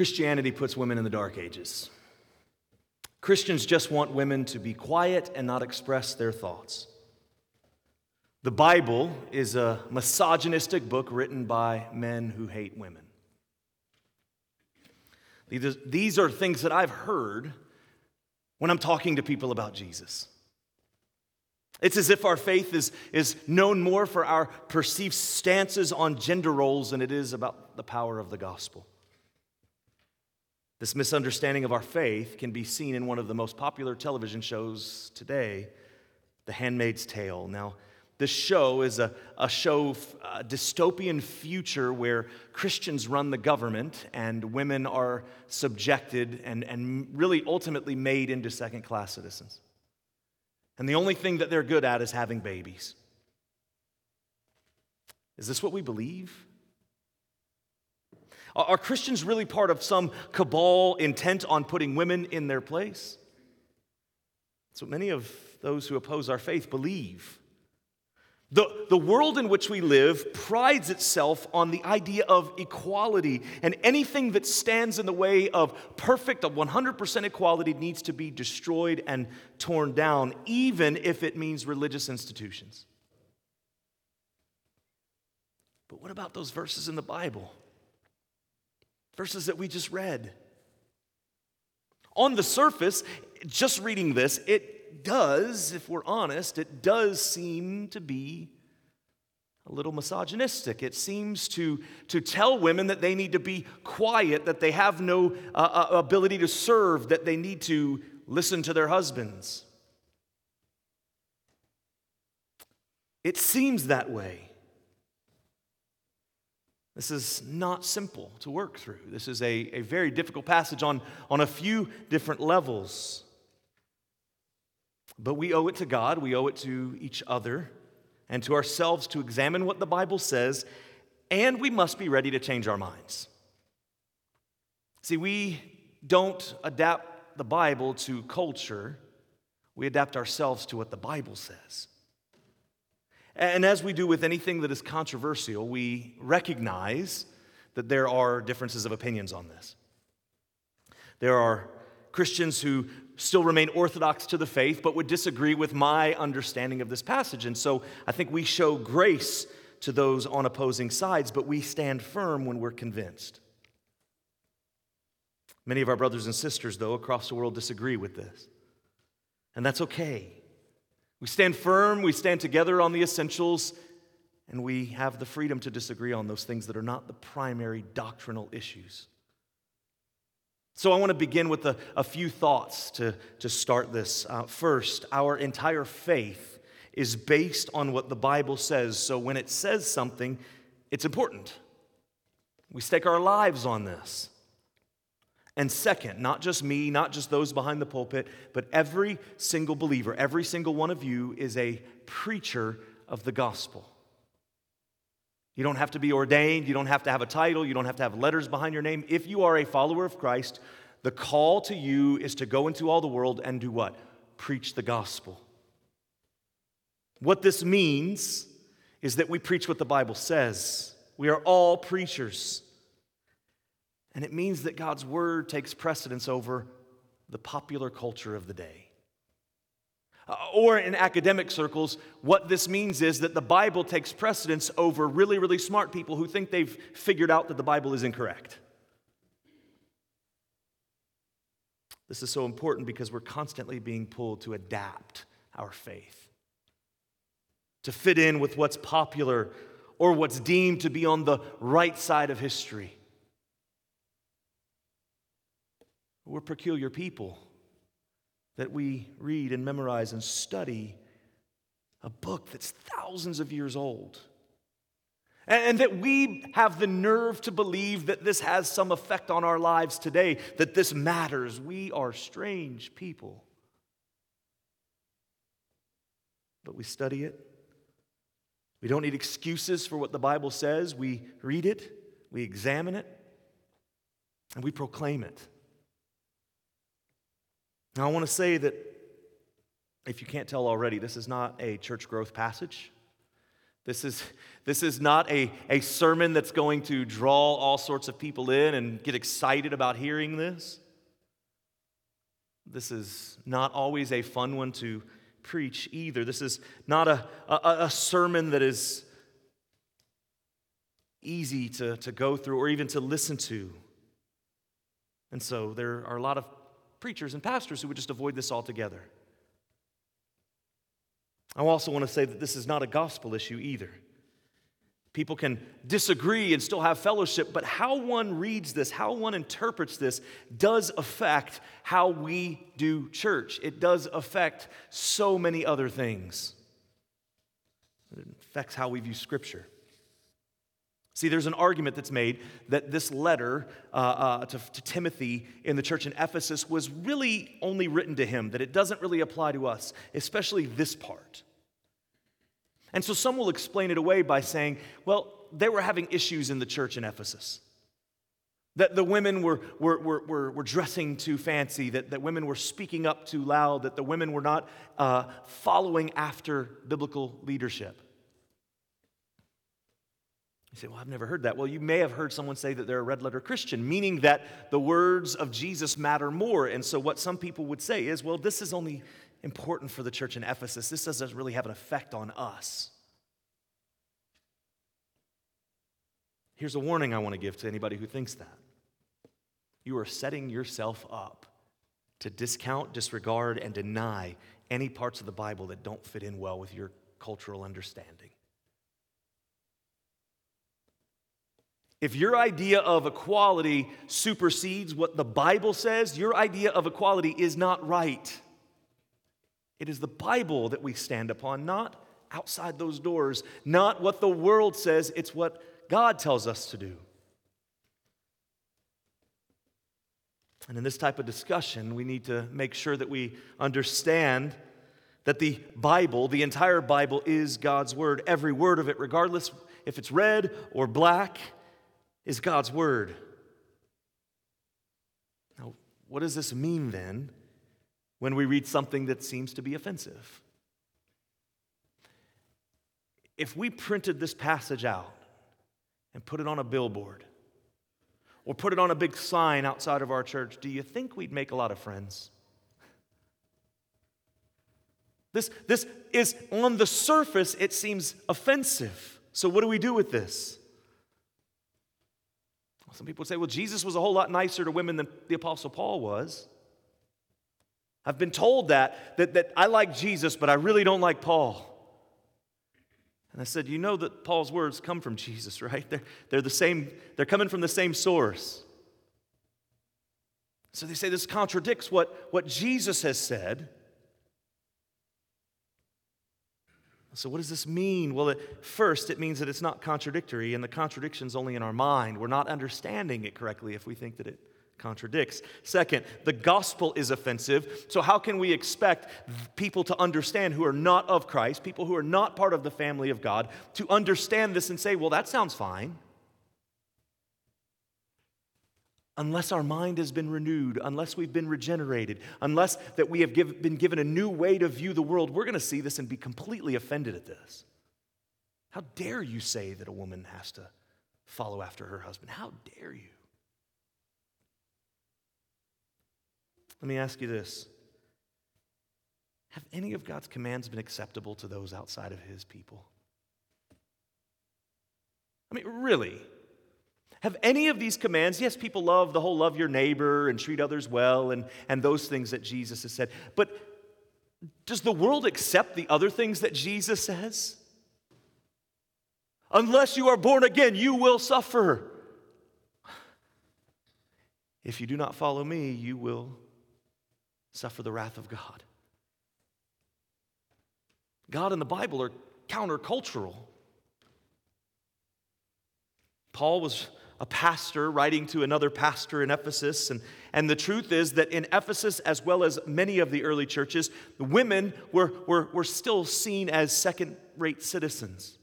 Christianity puts women in the dark ages. Christians just want women to be quiet and not express their thoughts. The Bible is a misogynistic book written by men who hate women. These are things that I've heard when I'm talking to people about Jesus. It's as if our faith is, is known more for our perceived stances on gender roles than it is about the power of the gospel. This misunderstanding of our faith can be seen in one of the most popular television shows today, The Handmaid's Tale. Now, this show is a, a show, a dystopian future where Christians run the government and women are subjected and, and really ultimately made into second class citizens. And the only thing that they're good at is having babies. Is this what we believe? Are Christians really part of some cabal intent on putting women in their place? That's what many of those who oppose our faith believe. The, the world in which we live prides itself on the idea of equality, and anything that stands in the way of perfect, of 100% equality, needs to be destroyed and torn down, even if it means religious institutions. But what about those verses in the Bible? Verses that we just read. On the surface, just reading this, it does, if we're honest, it does seem to be a little misogynistic. It seems to, to tell women that they need to be quiet, that they have no uh, uh, ability to serve, that they need to listen to their husbands. It seems that way. This is not simple to work through. This is a, a very difficult passage on, on a few different levels. But we owe it to God, we owe it to each other, and to ourselves to examine what the Bible says, and we must be ready to change our minds. See, we don't adapt the Bible to culture, we adapt ourselves to what the Bible says. And as we do with anything that is controversial, we recognize that there are differences of opinions on this. There are Christians who still remain orthodox to the faith, but would disagree with my understanding of this passage. And so I think we show grace to those on opposing sides, but we stand firm when we're convinced. Many of our brothers and sisters, though, across the world disagree with this. And that's okay. We stand firm, we stand together on the essentials, and we have the freedom to disagree on those things that are not the primary doctrinal issues. So, I want to begin with a, a few thoughts to, to start this. Uh, first, our entire faith is based on what the Bible says. So, when it says something, it's important. We stake our lives on this. And second, not just me, not just those behind the pulpit, but every single believer, every single one of you is a preacher of the gospel. You don't have to be ordained. You don't have to have a title. You don't have to have letters behind your name. If you are a follower of Christ, the call to you is to go into all the world and do what? Preach the gospel. What this means is that we preach what the Bible says. We are all preachers. And it means that God's word takes precedence over the popular culture of the day. Uh, or in academic circles, what this means is that the Bible takes precedence over really, really smart people who think they've figured out that the Bible is incorrect. This is so important because we're constantly being pulled to adapt our faith, to fit in with what's popular or what's deemed to be on the right side of history. We're peculiar people that we read and memorize and study a book that's thousands of years old. And, that we have the nerve to believe that this has some effect on our lives today, that this matters. We are strange people. But we study it. We don't need excuses for what the Bible says. We read it, we examine it, and we proclaim it. Now, I want to say that if you can't tell already, this is not a church growth passage. This is, this is not a, a sermon that's going to draw all sorts of people in and get excited about hearing this. This is not always a fun one to preach either. This is not a, a, a sermon that is easy to, to go through or even to listen to. And so there are a lot of preachers and pastors who would just avoid this altogether. I also want to say that this is not a gospel issue either. People can disagree and still have fellowship, but how one reads this, how one interprets this, does affect how we do church. It does affect so many other things. It affects how we view Scripture. See, there's an argument that's made that this letter uh, uh, to, to Timothy in the church in Ephesus was really only written to him, that it doesn't really apply to us, especially this part. And so some will explain it away by saying, well, they were having issues in the church in Ephesus. That the women were, were, were, were, dressing too fancy, that, that women were speaking up too loud, that the women were not uh, following after biblical leadership. You say, Well, I've never heard that. Well, you may have heard someone say that they're a red letter Christian, meaning that the words of Jesus matter more. And so, what some people would say is, Well, this is only important for the church in Ephesus. This doesn't really have an effect on us. Here's a warning I want to give to anybody who thinks that. You are setting yourself up to discount, disregard, and deny any parts of the Bible that don't fit in well with your cultural understanding. If your idea of equality supersedes what the Bible says, your idea of equality is not right. It is the Bible that we stand upon, not outside those doors, not what the world says, it's what God tells us to do. And in this type of discussion, we need to make sure that we understand that the Bible, the entire Bible, is God's Word. Every word of it, regardless if it's red or black, is God's Word. Now, what does this mean then when we read something that seems to be offensive. If we printed this passage out and put it on a billboard or put it on a big sign outside of our church, do you think we'd make a lot of friends? This, this is on the surface, it seems offensive. So, what do we do with this? Some people say, well, Jesus was a whole lot nicer to women than the Apostle Paul was. I've been told that, that, that I like Jesus, but I really don't like Paul. And I said, You know that Paul's words come from Jesus, right? They're, they're the same, they're coming from the same source. So they say this contradicts what, what Jesus has said. So, what does this mean? Well, at first, it means that it's not contradictory, and the contradiction's only in our mind. We're not understanding it correctly if we think that it contradicts. Second, the gospel is offensive. So, how can we expect people to understand who are not of Christ, people who are not part of the family of God, to understand this and say, well, that sounds fine? Unless our mind has been renewed, unless we've been regenerated, unless that we have give, been given a new way to view the world, we're going to see this and be completely offended at this. How dare you say that a woman has to follow after her husband? How dare you? Let me ask you this Have any of God's commands been acceptable to those outside of his people? I mean, really? Have any of these commands, yes, people love the whole love your neighbor and treat others well and, and those things that Jesus has said, but does the world accept the other things that Jesus says? Unless you are born again, you will suffer. If you do not follow me, you will suffer the wrath of God. God and the Bible are countercultural. Paul was a pastor writing to another pastor in Ephesus. And, and the truth is that in Ephesus, as well as many of the early churches, the women were, were, were still seen as second rate citizens.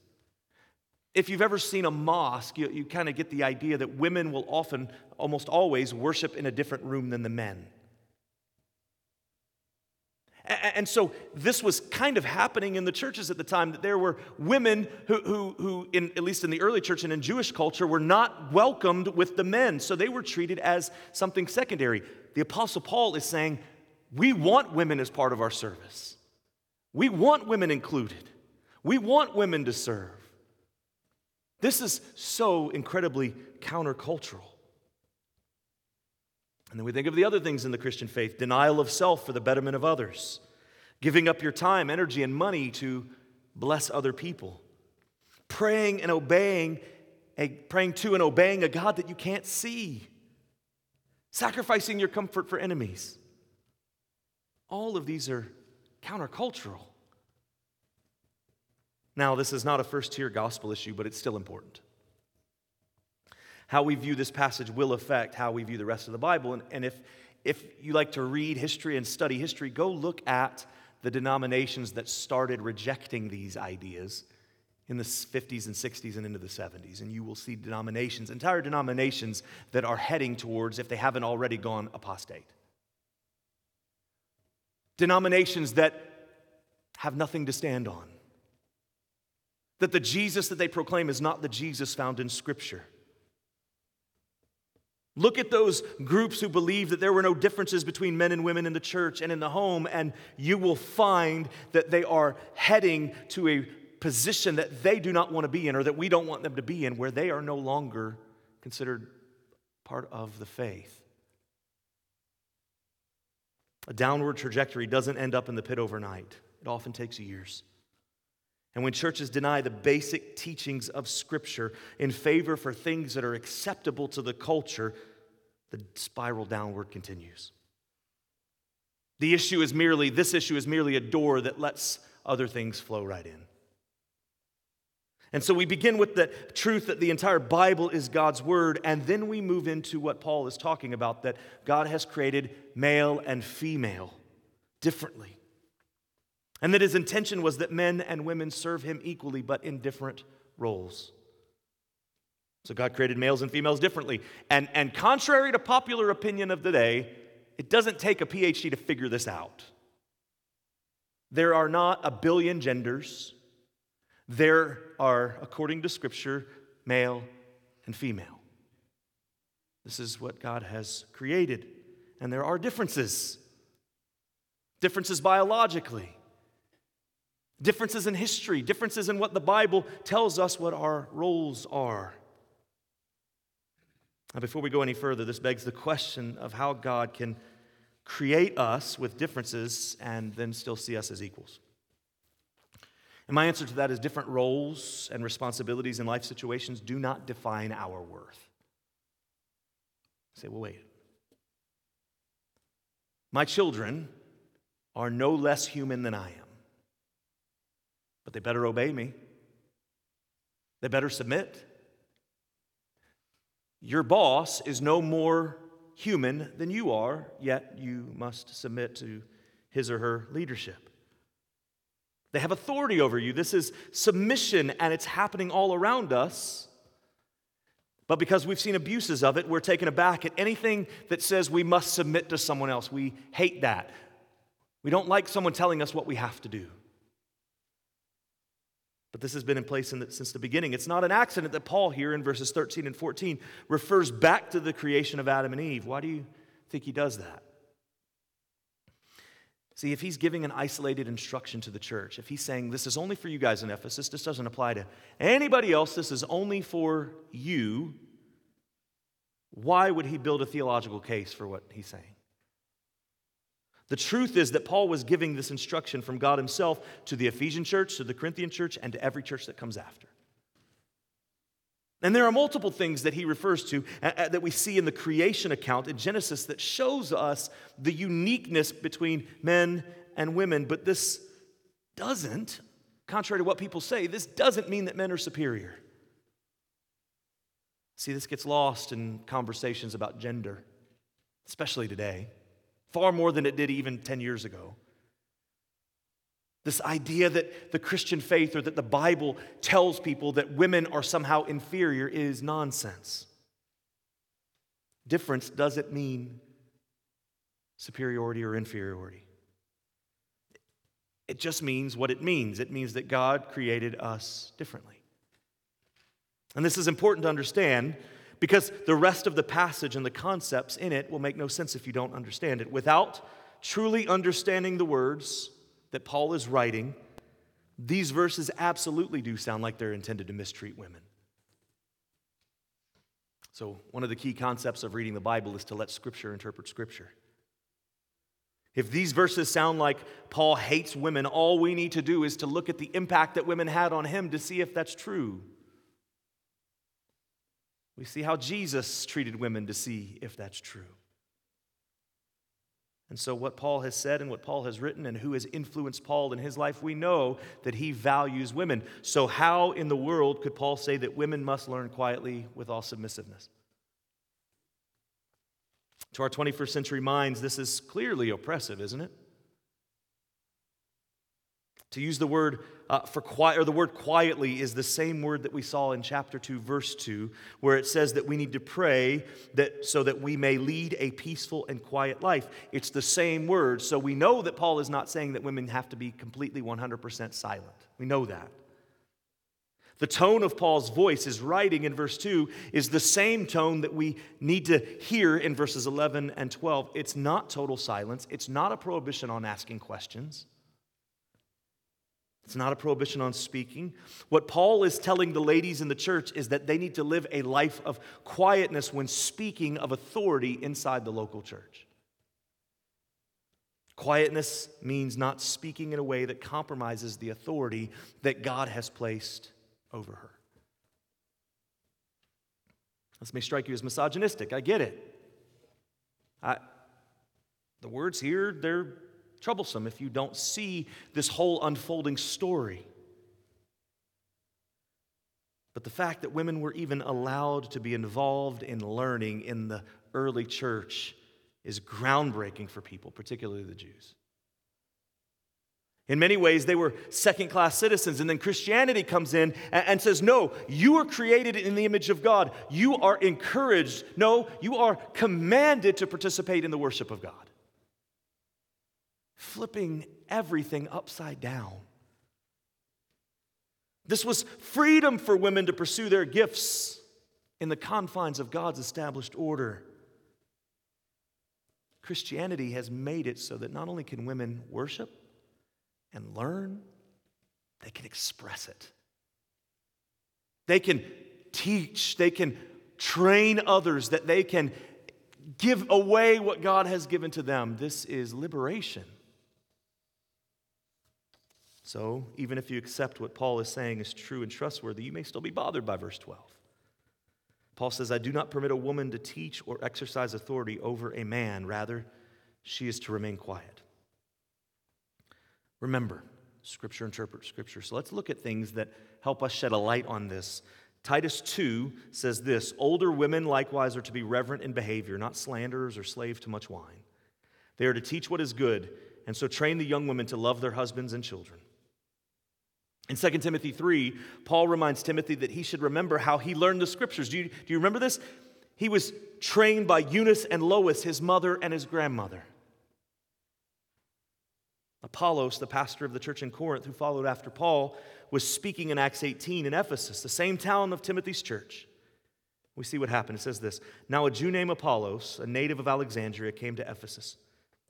If you've ever seen a mosque, you, you kind of get the idea that women will often, almost always, worship in a different room than the men. And so this was kind of happening in the churches at the time that there were women who, who, who in, at least in the early church and in Jewish culture, were not welcomed with the men. So they were treated as something secondary. The Apostle Paul is saying, we want women as part of our service. We want women included. We want women to serve. This is so incredibly countercultural. And then we think of the other things in the Christian faith denial of self for the betterment of others, giving up your time, energy, and money to bless other people, praying and obeying, a, praying to and obeying a God that you can't see, sacrificing your comfort for enemies. All of these are countercultural. Now, this is not a first tier gospel issue, but it's still important. How we view this passage will affect how we view the rest of the Bible. And, and if, if you like to read history and study history, go look at the denominations that started rejecting these ideas in the 50s and 60s and into the 70s. And you will see denominations, entire denominations, that are heading towards, if they haven't already gone, apostate. Denominations that have nothing to stand on. That the Jesus that they proclaim is not the Jesus found in Scripture. Look at those groups who believe that there were no differences between men and women in the church and in the home, and you will find that they are heading to a position that they do not want to be in or that we don't want them to be in, where they are no longer considered part of the faith. A downward trajectory doesn't end up in the pit overnight, it often takes years. And when churches deny the basic teachings of Scripture in favor for things that are acceptable to the culture, the spiral downward continues. The issue is merely, this issue is merely a door that lets other things flow right in. And so we begin with the truth that the entire Bible is God's Word, and then we move into what Paul is talking about that God has created male and female differently. And that his intention was that men and women serve him equally, but in different roles. So God created males and females differently. And, and contrary to popular opinion of the day, it doesn't take a PhD to figure this out. There are not a billion genders. There are, according to Scripture, male and female. This is what God has created. And there are differences differences biologically, differences in history, differences in what the Bible tells us what our roles are. Now, before we go any further, this begs the question of how God can create us with differences and then still see us as equals. And my answer to that is different roles and responsibilities in life situations do not define our worth. I say, well, wait. My children are no less human than I am but they better obey me. They better submit. Your boss is no more human than you are, yet you must submit to his or her leadership. They have authority over you. This is submission, and it's happening all around us. But because we've seen abuses of it, we're taken aback at anything that says we must submit to someone else. We hate that. We don't like someone telling us what we have to do. But this has been in place in the, since the beginning. It's not an accident that Paul, here in verses 13 and 14, refers back to the creation of Adam and Eve. Why do you think he does that? See, if he's giving an isolated instruction to the church, if he's saying, This is only for you guys in Ephesus, this doesn't apply to anybody else, this is only for you, why would he build a theological case for what he's saying? The truth is that Paul was giving this instruction from God himself to the Ephesian church, to the Corinthian church, and to every church that comes after. And there are multiple things that he refers to uh, uh, that we see in the creation account in Genesis that shows us the uniqueness between men and women. But this doesn't, contrary to what people say, this doesn't mean that men are superior. See, this gets lost in conversations about gender, especially today far more than it did even 10 years ago. This idea that the Christian faith or that the Bible tells people that women are somehow inferior is nonsense. Difference doesn't mean superiority or inferiority. It just means what it means. It means that God created us differently. And this is important to understand because the rest of the passage and the concepts in it will make no sense if you don't understand it. Without truly understanding the words that Paul is writing, these verses absolutely do sound like they're intended to mistreat women. So, one of the key concepts of reading the Bible is to let Scripture interpret Scripture. If these verses sound like Paul hates women, all we need to do is to look at the impact that women had on him to see if that's true. We see how Jesus treated women to see if that's true. And so, what Paul has said and what Paul has written and who has influenced Paul in his life, we know that he values women. So, how in the world could Paul say that women must learn quietly with all submissiveness? To our 21st century minds, this is clearly oppressive, isn't it? To use the word uh, for quiet, or the word quietly is the same word that we saw in chapter 2, verse 2, where it says that we need to pray that, so that we may lead a peaceful and quiet life. It's the same word. So we know that Paul is not saying that women have to be completely 100% silent. We know that. The tone of Paul's voice, his writing in verse 2, is the same tone that we need to hear in verses 11 and 12. It's not total silence, it's not a prohibition on asking questions. It's not a prohibition on speaking. What Paul is telling the ladies in the church is that they need to live a life of quietness when speaking of authority inside the local church. Quietness means not speaking in a way that compromises the authority that God has placed over her. This may strike you as misogynistic. I get it. I, the words here, they're troublesome if you don't see this whole unfolding story. But the fact that women were even allowed to be involved in learning in the early church is groundbreaking for people, particularly the Jews. In many ways, they were second class citizens. And then Christianity comes in and, says, No, you are created in the image of God. You are encouraged. No, you are commanded to participate in the worship of God. Flipping everything upside down. This was freedom for women to pursue their gifts in the confines of God's established order. Christianity has made it so that not only can women worship, and learn, they can express it. They can teach, they can train others, that they can give away what God has given to them. This is liberation. So, even if you accept what Paul is saying is true and trustworthy, you may still be bothered by verse 12. Paul says, I do not permit a woman to teach or exercise authority over a man. Rather, she is to remain quiet. Remember, Scripture interprets Scripture. So let's look at things that help us shed a light on this. Titus 2 says this Older women likewise are to be reverent in behavior, not slanderers or slave to much wine. They are to teach what is good, and so train the young women to love their husbands and children. In 2 Timothy 3, Paul reminds Timothy that he should remember how he learned the scriptures. Do you, do you remember this? He was trained by Eunice and Lois, his mother and his grandmother. Apollos, the pastor of the church in Corinth who followed after Paul, was speaking in Acts 18 in Ephesus, the same town of Timothy's church. We see what happened. It says this Now a Jew named Apollos, a native of Alexandria, came to Ephesus.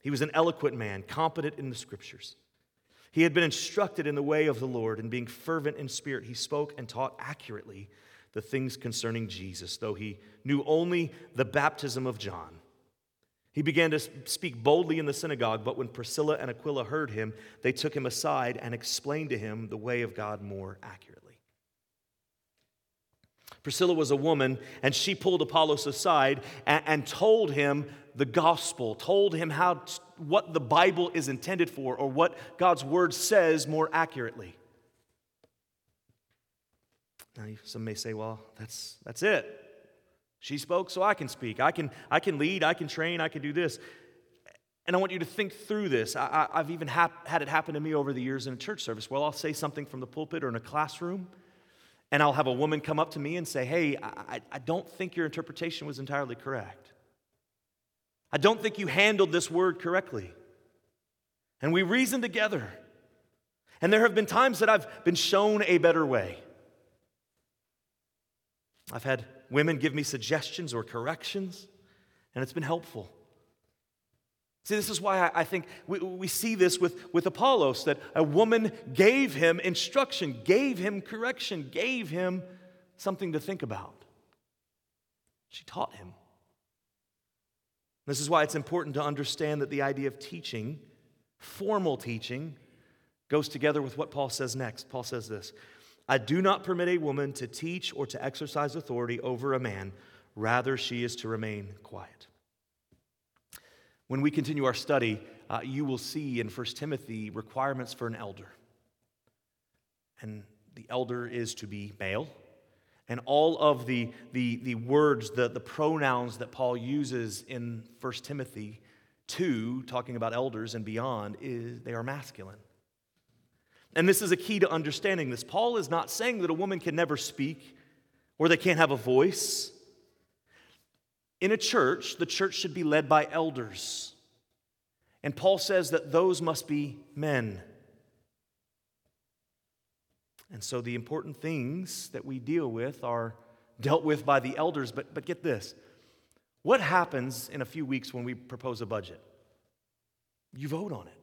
He was an eloquent man, competent in the scriptures. He had been instructed in the way of the Lord, and being fervent in spirit, he spoke and taught accurately the things concerning Jesus, though he knew only the baptism of John. He began to speak boldly in the synagogue, but when Priscilla and Aquila heard him, they took him aside and explained to him the way of God more accurately. Priscilla was a woman, and she pulled Apollos aside and, told him the gospel, told him how what the Bible is intended for, or what God's word says more accurately. Now, some may say, well, that's, that's it. She spoke, so I can speak. I can, I can lead, I can train, I can do this. And I want you to think through this. I, have even hap- had it happen to me over the years in a church service. Well, I'll say something from the pulpit or in a classroom, and I'll have a woman come up to me and say, Hey, I, I don't think your interpretation was entirely correct. I don't think you handled this word correctly. And we reason together. And there have been times that I've been shown a better way. I've had women give me suggestions or corrections, and it's been helpful. See, this is why I think we, we see this with, with Apollos that a woman gave him instruction, gave him correction, gave him something to think about. She taught him. This is why it's important to understand that the idea of teaching, formal teaching, goes together with what Paul says next. Paul says this I do not permit a woman to teach or to exercise authority over a man, rather, she is to remain quiet. When we continue our study, uh, you will see in 1 Timothy requirements for an elder. And the elder is to be male. And all of the, the, the words, the, the pronouns that Paul uses in 1 Timothy 2, talking about elders and beyond, is they are masculine. And this is a key to understanding this. Paul is not saying that a woman can never speak or they can't have a voice. In a church, the church should be led by elders. And Paul says that those must be men. And so the important things that we deal with are dealt with by the elders. But, but get this what happens in a few weeks when we propose a budget? You vote on it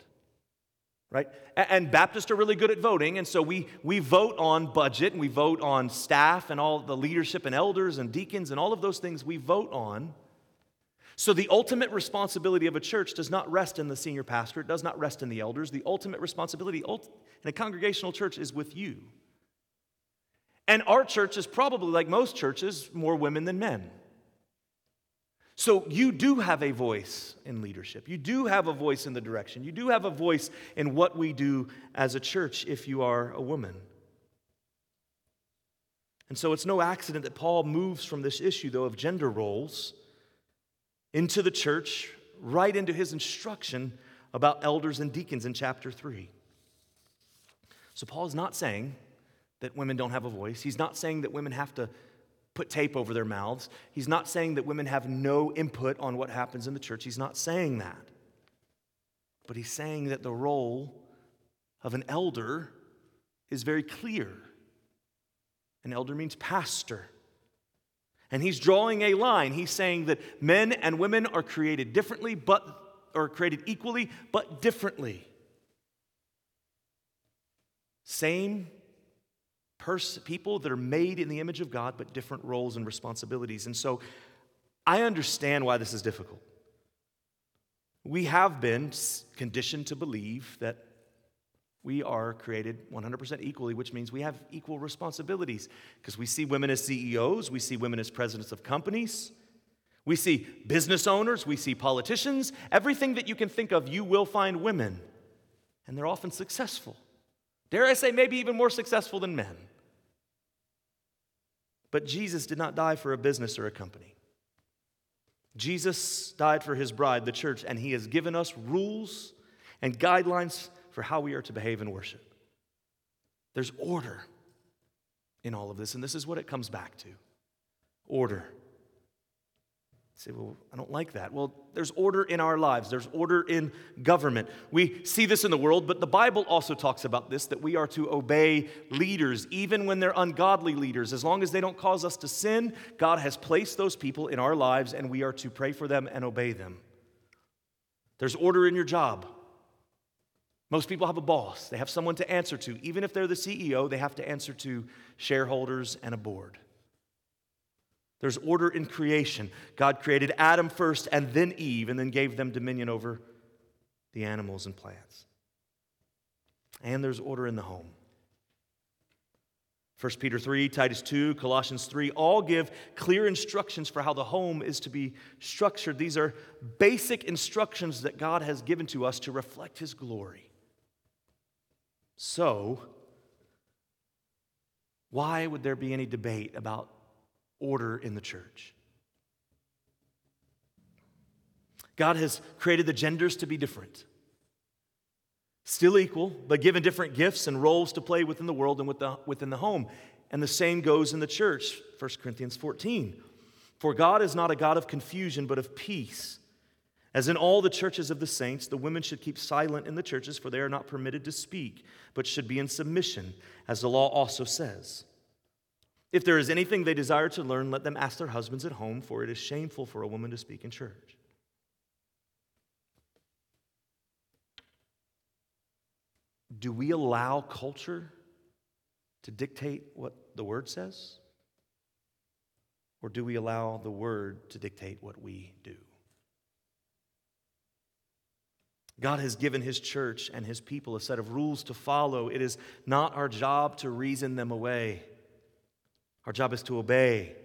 right? And Baptists are really good at voting, and so we, we vote on budget and we vote on staff and all the leadership and elders and deacons and all of those things we vote on. So the ultimate responsibility of a church does not rest in the senior pastor, it does not rest in the elders. The ultimate responsibility in a congregational church is with you. And our church is probably, like most churches, more women than men. So you do have a voice in leadership. You do have a voice in the direction. You do have a voice in what we do as a church if you are a woman. And so it's no accident that Paul moves from this issue, though, of gender roles into the church, right into his instruction about elders and deacons in chapter 3. So Paul is not saying that women don't have a voice. He's not saying that women have to put tape over their mouths. He's not saying that women have no input on what happens in the church. He's not saying that. But he's saying that the role of an elder is very clear. An elder means pastor. And he's drawing a line. He's saying that men and women are created differently, but are created equally, but differently. Same pers- people that are made in the image of God, but different roles and responsibilities. And so I understand why this is difficult. We have been conditioned to believe that we are created 100% equally, which means we have equal responsibilities. Because we see women as CEOs, we see women as presidents of companies, we see business owners, we see politicians. Everything that you can think of, you will find women. And they're often successful. Dare I say, maybe even more successful than men. But Jesus did not die for a business or a company. Jesus died for his bride, the church, and he has given us rules and guidelines for how we are to behave and worship. There's order in all of this, and this is what it comes back to order say, well, I don't like that. Well, there's order in our lives, there's order in government. We see this in the world, but the Bible also talks about this that we are to obey leaders, even when they're ungodly leaders. As long as they don't cause us to sin, God has placed those people in our lives, and we are to pray for them and obey them. There's order in your job. Most people have a boss, they have someone to answer to. Even if they're the CEO, they have to answer to shareholders and a board. There's order in creation. God created Adam first and then Eve, and then gave them dominion over the animals and plants. And there's order in the home. 1 Peter 3, Titus 2, Colossians 3 all give clear instructions for how the home is to be structured. These are basic instructions that God has given to us to reflect His glory. So, why would there be any debate about order in the church. God has created the genders to be different, still equal, but given different gifts and roles to play within the world and within the home. And the same goes in the church, 1 Corinthians 14. For God is not a God of confusion, but of peace, As in all the churches of the saints, the women should keep silent in the churches, for they are not permitted to speak, but should be in submission, as the law also says. If there is anything they desire to learn, let them ask their husbands at home, for it is shameful for a woman to speak in church. Do we allow culture to dictate what the word says? Or do we allow the word to dictate what we do? God has given his church and his people a set of rules to follow. It is not our job to reason them away, our job is to obey.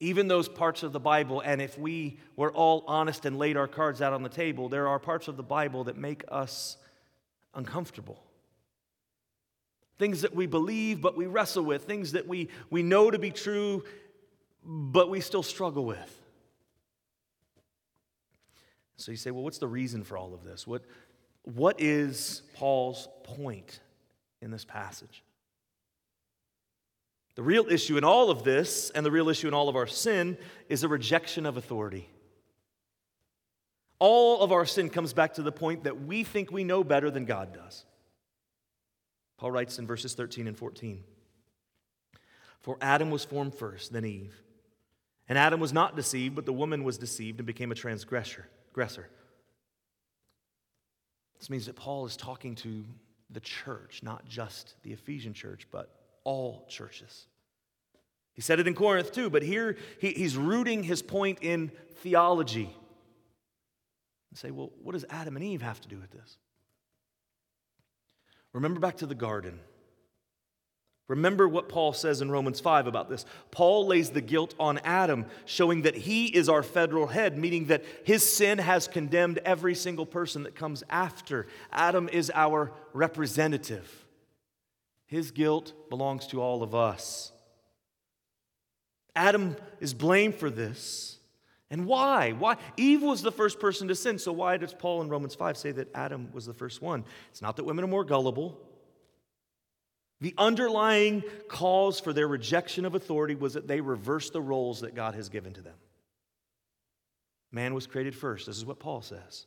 Even those parts of the Bible, and if we were all honest and laid our cards out on the table, there are parts of the Bible that make us uncomfortable. Things that we believe but we wrestle with, things that we, we know to be true but we still struggle with. So you say, well, what's the reason for all of this? What, what is Paul's point in this passage? The real issue in all of this, and the real issue in all of our sin, is a rejection of authority. All of our sin comes back to the point that we think we know better than God does. Paul writes in verses 13 and 14 For Adam was formed first, then Eve. And Adam was not deceived, but the woman was deceived and became a transgressor. Aggressor. This means that Paul is talking to the church, not just the Ephesian church, but all churches. He said it in Corinth too, but here he, he's rooting his point in theology. And say, well, what does Adam and Eve have to do with this? Remember back to the garden. Remember what Paul says in Romans 5 about this. Paul lays the guilt on Adam, showing that he is our federal head, meaning that his sin has condemned every single person that comes after. Adam is our representative. His guilt belongs to all of us. Adam is blamed for this. And why? Why? Eve was the first person to sin, so why does Paul in Romans 5 say that Adam was the first one? It's not that women are more gullible. The underlying cause for their rejection of authority was that they reversed the roles that God has given to them. Man was created first. This is what Paul says.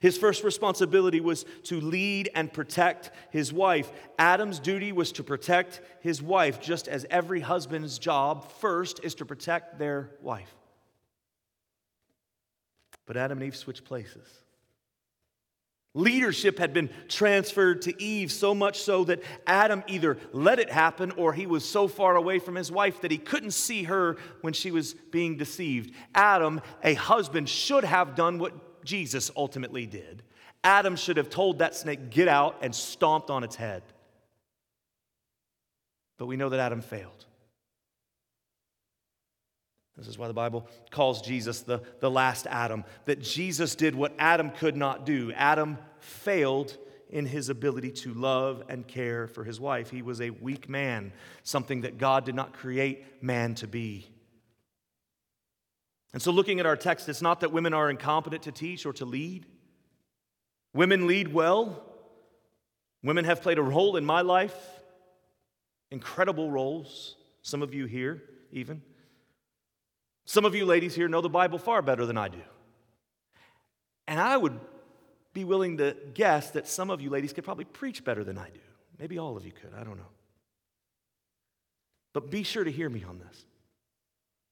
His first responsibility was to lead and protect his wife. Adam's duty was to protect his wife, just as every husband's job first is to protect their wife. But Adam and Eve switched places. Leadership had been transferred to Eve, so much so that Adam either let it happen or he was so far away from his wife that he couldn't see her when she was being deceived. Adam, a husband, should have done what Jesus ultimately did. Adam should have told that snake, Get out, and stomped on its head. But we know that Adam failed. This is why the Bible calls Jesus the, the last Adam, that Jesus did what Adam could not do. Adam failed in his ability to love and care for his wife. He was a weak man, something that God did not create man to be. And so, looking at our text, it's not that women are incompetent to teach or to lead. Women lead well. Women have played a role in my life, incredible roles. Some of you here, even. Some of you ladies here know the Bible far better than I do. And I would be willing to guess that some of you ladies could probably preach better than I do. Maybe all of you could, I don't know. But be sure to hear me on this.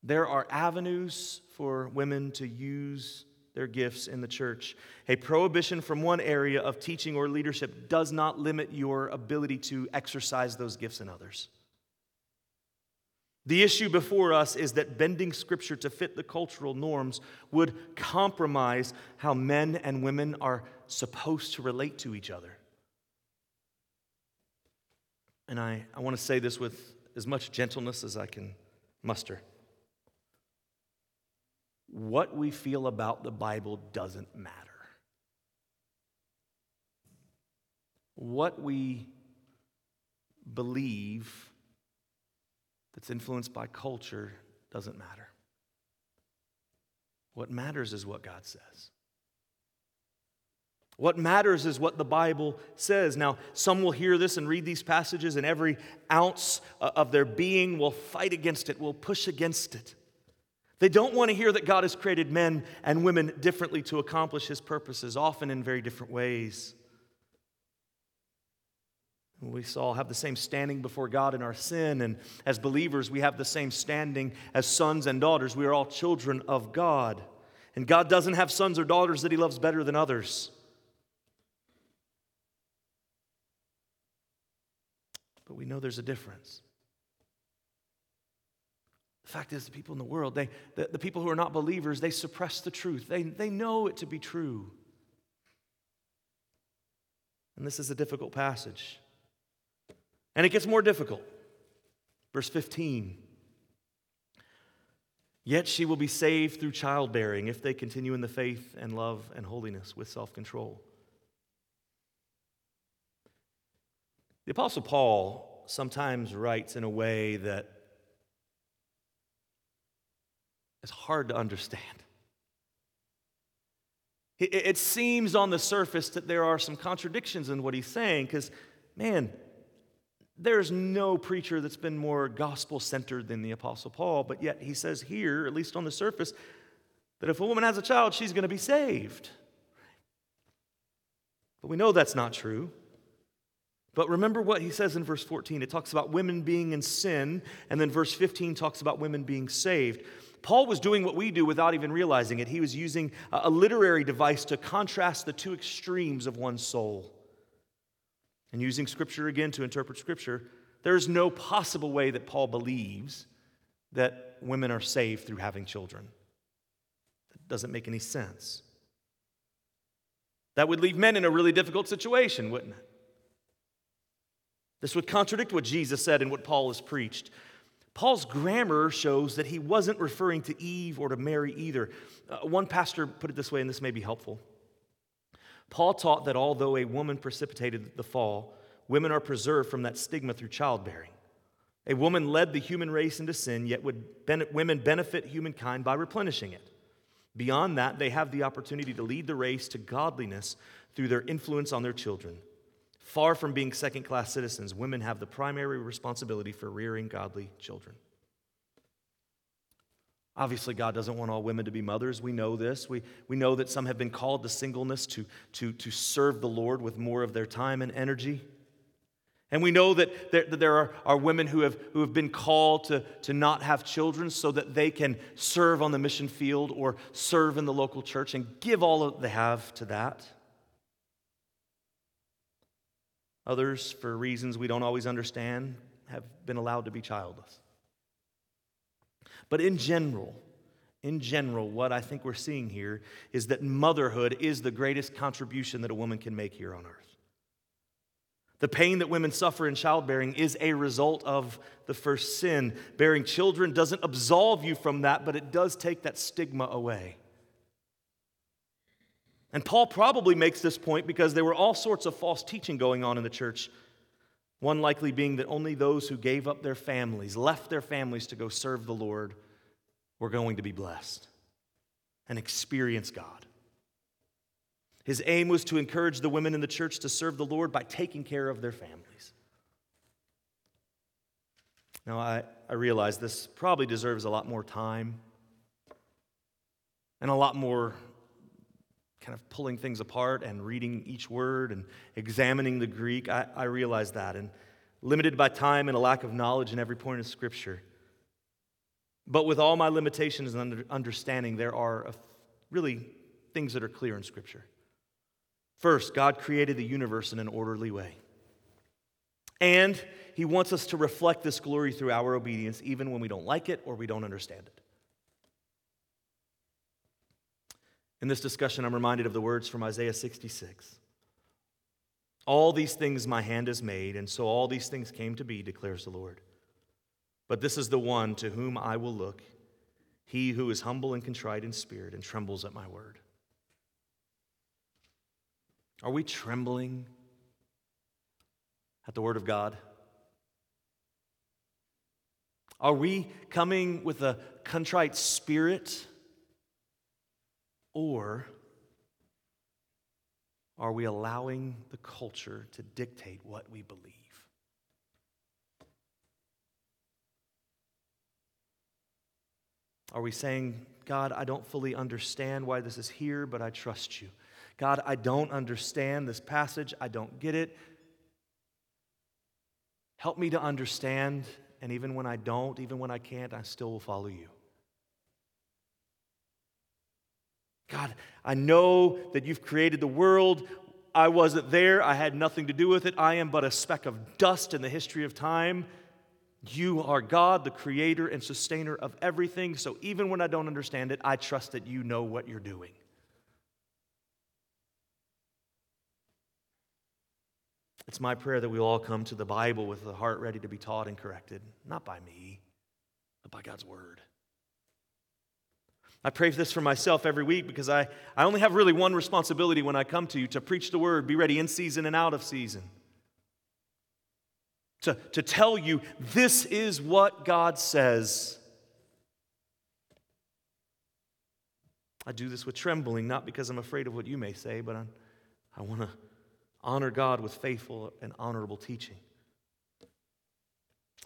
There are avenues for women to use their gifts in the church. A prohibition from one area of teaching or leadership does not limit your ability to exercise those gifts in others. The issue before us is that bending scripture to fit the cultural norms would compromise how men and women are supposed to relate to each other. And I, I want to say this with as much gentleness as I can muster. What we feel about the Bible doesn't matter. What we believe that's influenced by culture doesn't matter. What matters is what God says. What matters is what the Bible says. Now, some will hear this and read these passages, and every ounce of their being will fight against it, will push against it. They don't want to hear that God has created men and women differently to accomplish his purposes, often in very different ways. We all have the same standing before God in our sin, and as believers, we have the same standing as sons and daughters. We are all children of God. And God doesn't have sons or daughters that He loves better than others. But we know there's a difference. The fact is, the people in the world, they, the, the people who are not believers, they suppress the truth. They, they know it to be true. And this is a difficult passage. And it gets more difficult. Verse 15. Yet she will be saved through childbearing if they continue in the faith and love and holiness with self control. The Apostle Paul sometimes writes in a way that is hard to understand. It seems on the surface that there are some contradictions in what he's saying because, man, there's no preacher that's been more gospel centered than the Apostle Paul, but yet he says here, at least on the surface, that if a woman has a child, she's going to be saved. But we know that's not true. But remember what he says in verse 14. It talks about women being in sin, and then verse 15 talks about women being saved. Paul was doing what we do without even realizing it. He was using a literary device to contrast the two extremes of one's soul. And using Scripture again to interpret Scripture, there's no possible way that Paul believes that women are saved through having children. That doesn't make any sense. That would leave men in a really difficult situation, wouldn't it? This would contradict what Jesus said and what Paul has preached. Paul's grammar shows that he wasn't referring to Eve or to Mary either. Uh, one pastor put it this way, and this may be helpful. Paul taught that although a woman precipitated the fall, women are preserved from that stigma through childbearing. A woman led the human race into sin, yet would women benefit humankind by replenishing it. Beyond that, they have the opportunity to lead the race to godliness through their influence on their children. Far from being second class citizens, women have the primary responsibility for rearing godly children. Obviously, God doesn't want all women to be mothers. We know this. We, we know that some have been called to singleness to, to, to serve the Lord with more of their time and energy. And we know that there, that there are, are women who have, who have been called to, to not have children so that they can serve on the mission field or serve in the local church and give all that they have to that. Others, for reasons we don't always understand, have been allowed to be childless. But in general, in general, what I think we're seeing here is that motherhood is the greatest contribution that a woman can make here on earth. The pain that women suffer in childbearing is a result of the first sin. Bearing children doesn't absolve you from that, but it does take that stigma away. And Paul probably makes this point because there were all sorts of false teaching going on in the church one likely being that only those who gave up their families, left their families to go serve the Lord, were going to be blessed and experience God. His aim was to encourage the women in the church to serve the Lord by taking care of their families. Now, I, I realize this probably deserves a lot more time and a lot more kind of pulling things apart and reading each word and examining the Greek. I, I realize that. And limited by time and a lack of knowledge in every point of Scripture. But with all my limitations and understanding, there are really things that are clear in Scripture. First, God created the universe in an orderly way. And He wants us to reflect this glory through our obedience, even when we don't like it or we don't understand it. In this discussion, I'm reminded of the words from Isaiah 66. All these things my hand has made, and so all these things came to be, declares the Lord. But this is the one to whom I will look, he who is humble and contrite in spirit and trembles at my word. Are we trembling at the word of God? Are we coming with a contrite spirit? Or are we allowing the culture to dictate what we believe? Are we saying, God, I don't fully understand why this is here, but I trust you? God, I don't understand this passage. I don't get it. Help me to understand. And even when I don't, even when I can't, I still will follow you. God, I know that you've created the world. I wasn't there. I had nothing to do with it. I am but a speck of dust in the history of time. You are God, the creator and sustainer of everything. So even when I don't understand it, I trust that you know what you're doing. It's my prayer that we all come to the Bible with the heart ready to be taught and corrected, not by me, but by God's word. I pray for this for myself every week because I, I only have really one responsibility when I come to you to preach the word, be ready in season and out of season. To, to tell you this is what God says. I do this with trembling, not because I'm afraid of what you may say, but I'm, I want to honor God with faithful and honorable teaching.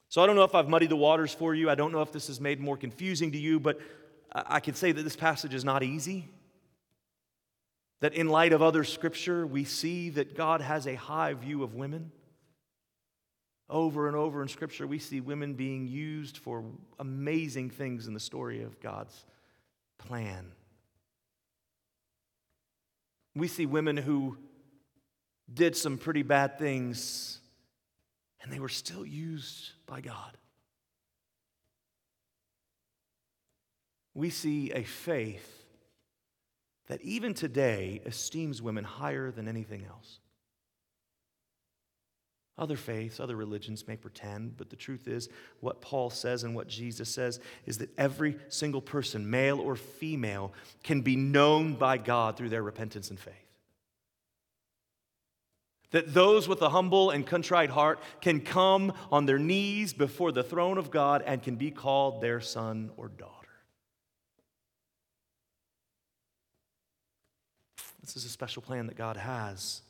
So I don't know if I've muddied the waters for you. I don't know if this has made more confusing to you, but I can say that this passage is not easy. That in light of other scripture, we see that God has a high view of women. Over and over in scripture, we see women being used for amazing things in the story of God's plan. We see women who did some pretty bad things, and they were still used by God. We see a faith that even today esteems women higher than anything else. Other faiths, other religions may pretend, but the truth is, what Paul says and what Jesus says is that every single person, male or female, can be known by God through their repentance and faith. That those with a humble and contrite heart can come on their knees before the throne of God and can be called their son or daughter. This is a special plan that God has.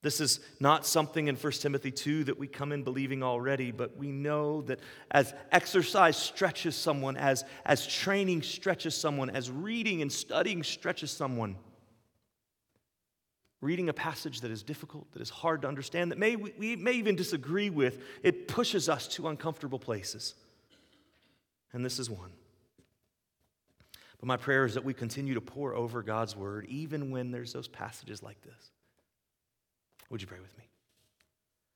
This is not something in 1 Timothy 2 that we come in believing already, but we know that as exercise stretches someone, as, as training stretches someone, as reading and studying stretches someone, reading a passage that is difficult, that is hard to understand, that may, we may even disagree with, it pushes us to uncomfortable places. And this is one. But my prayer is that we continue to pore over God's word even when there's those passages like this. Would you pray with me?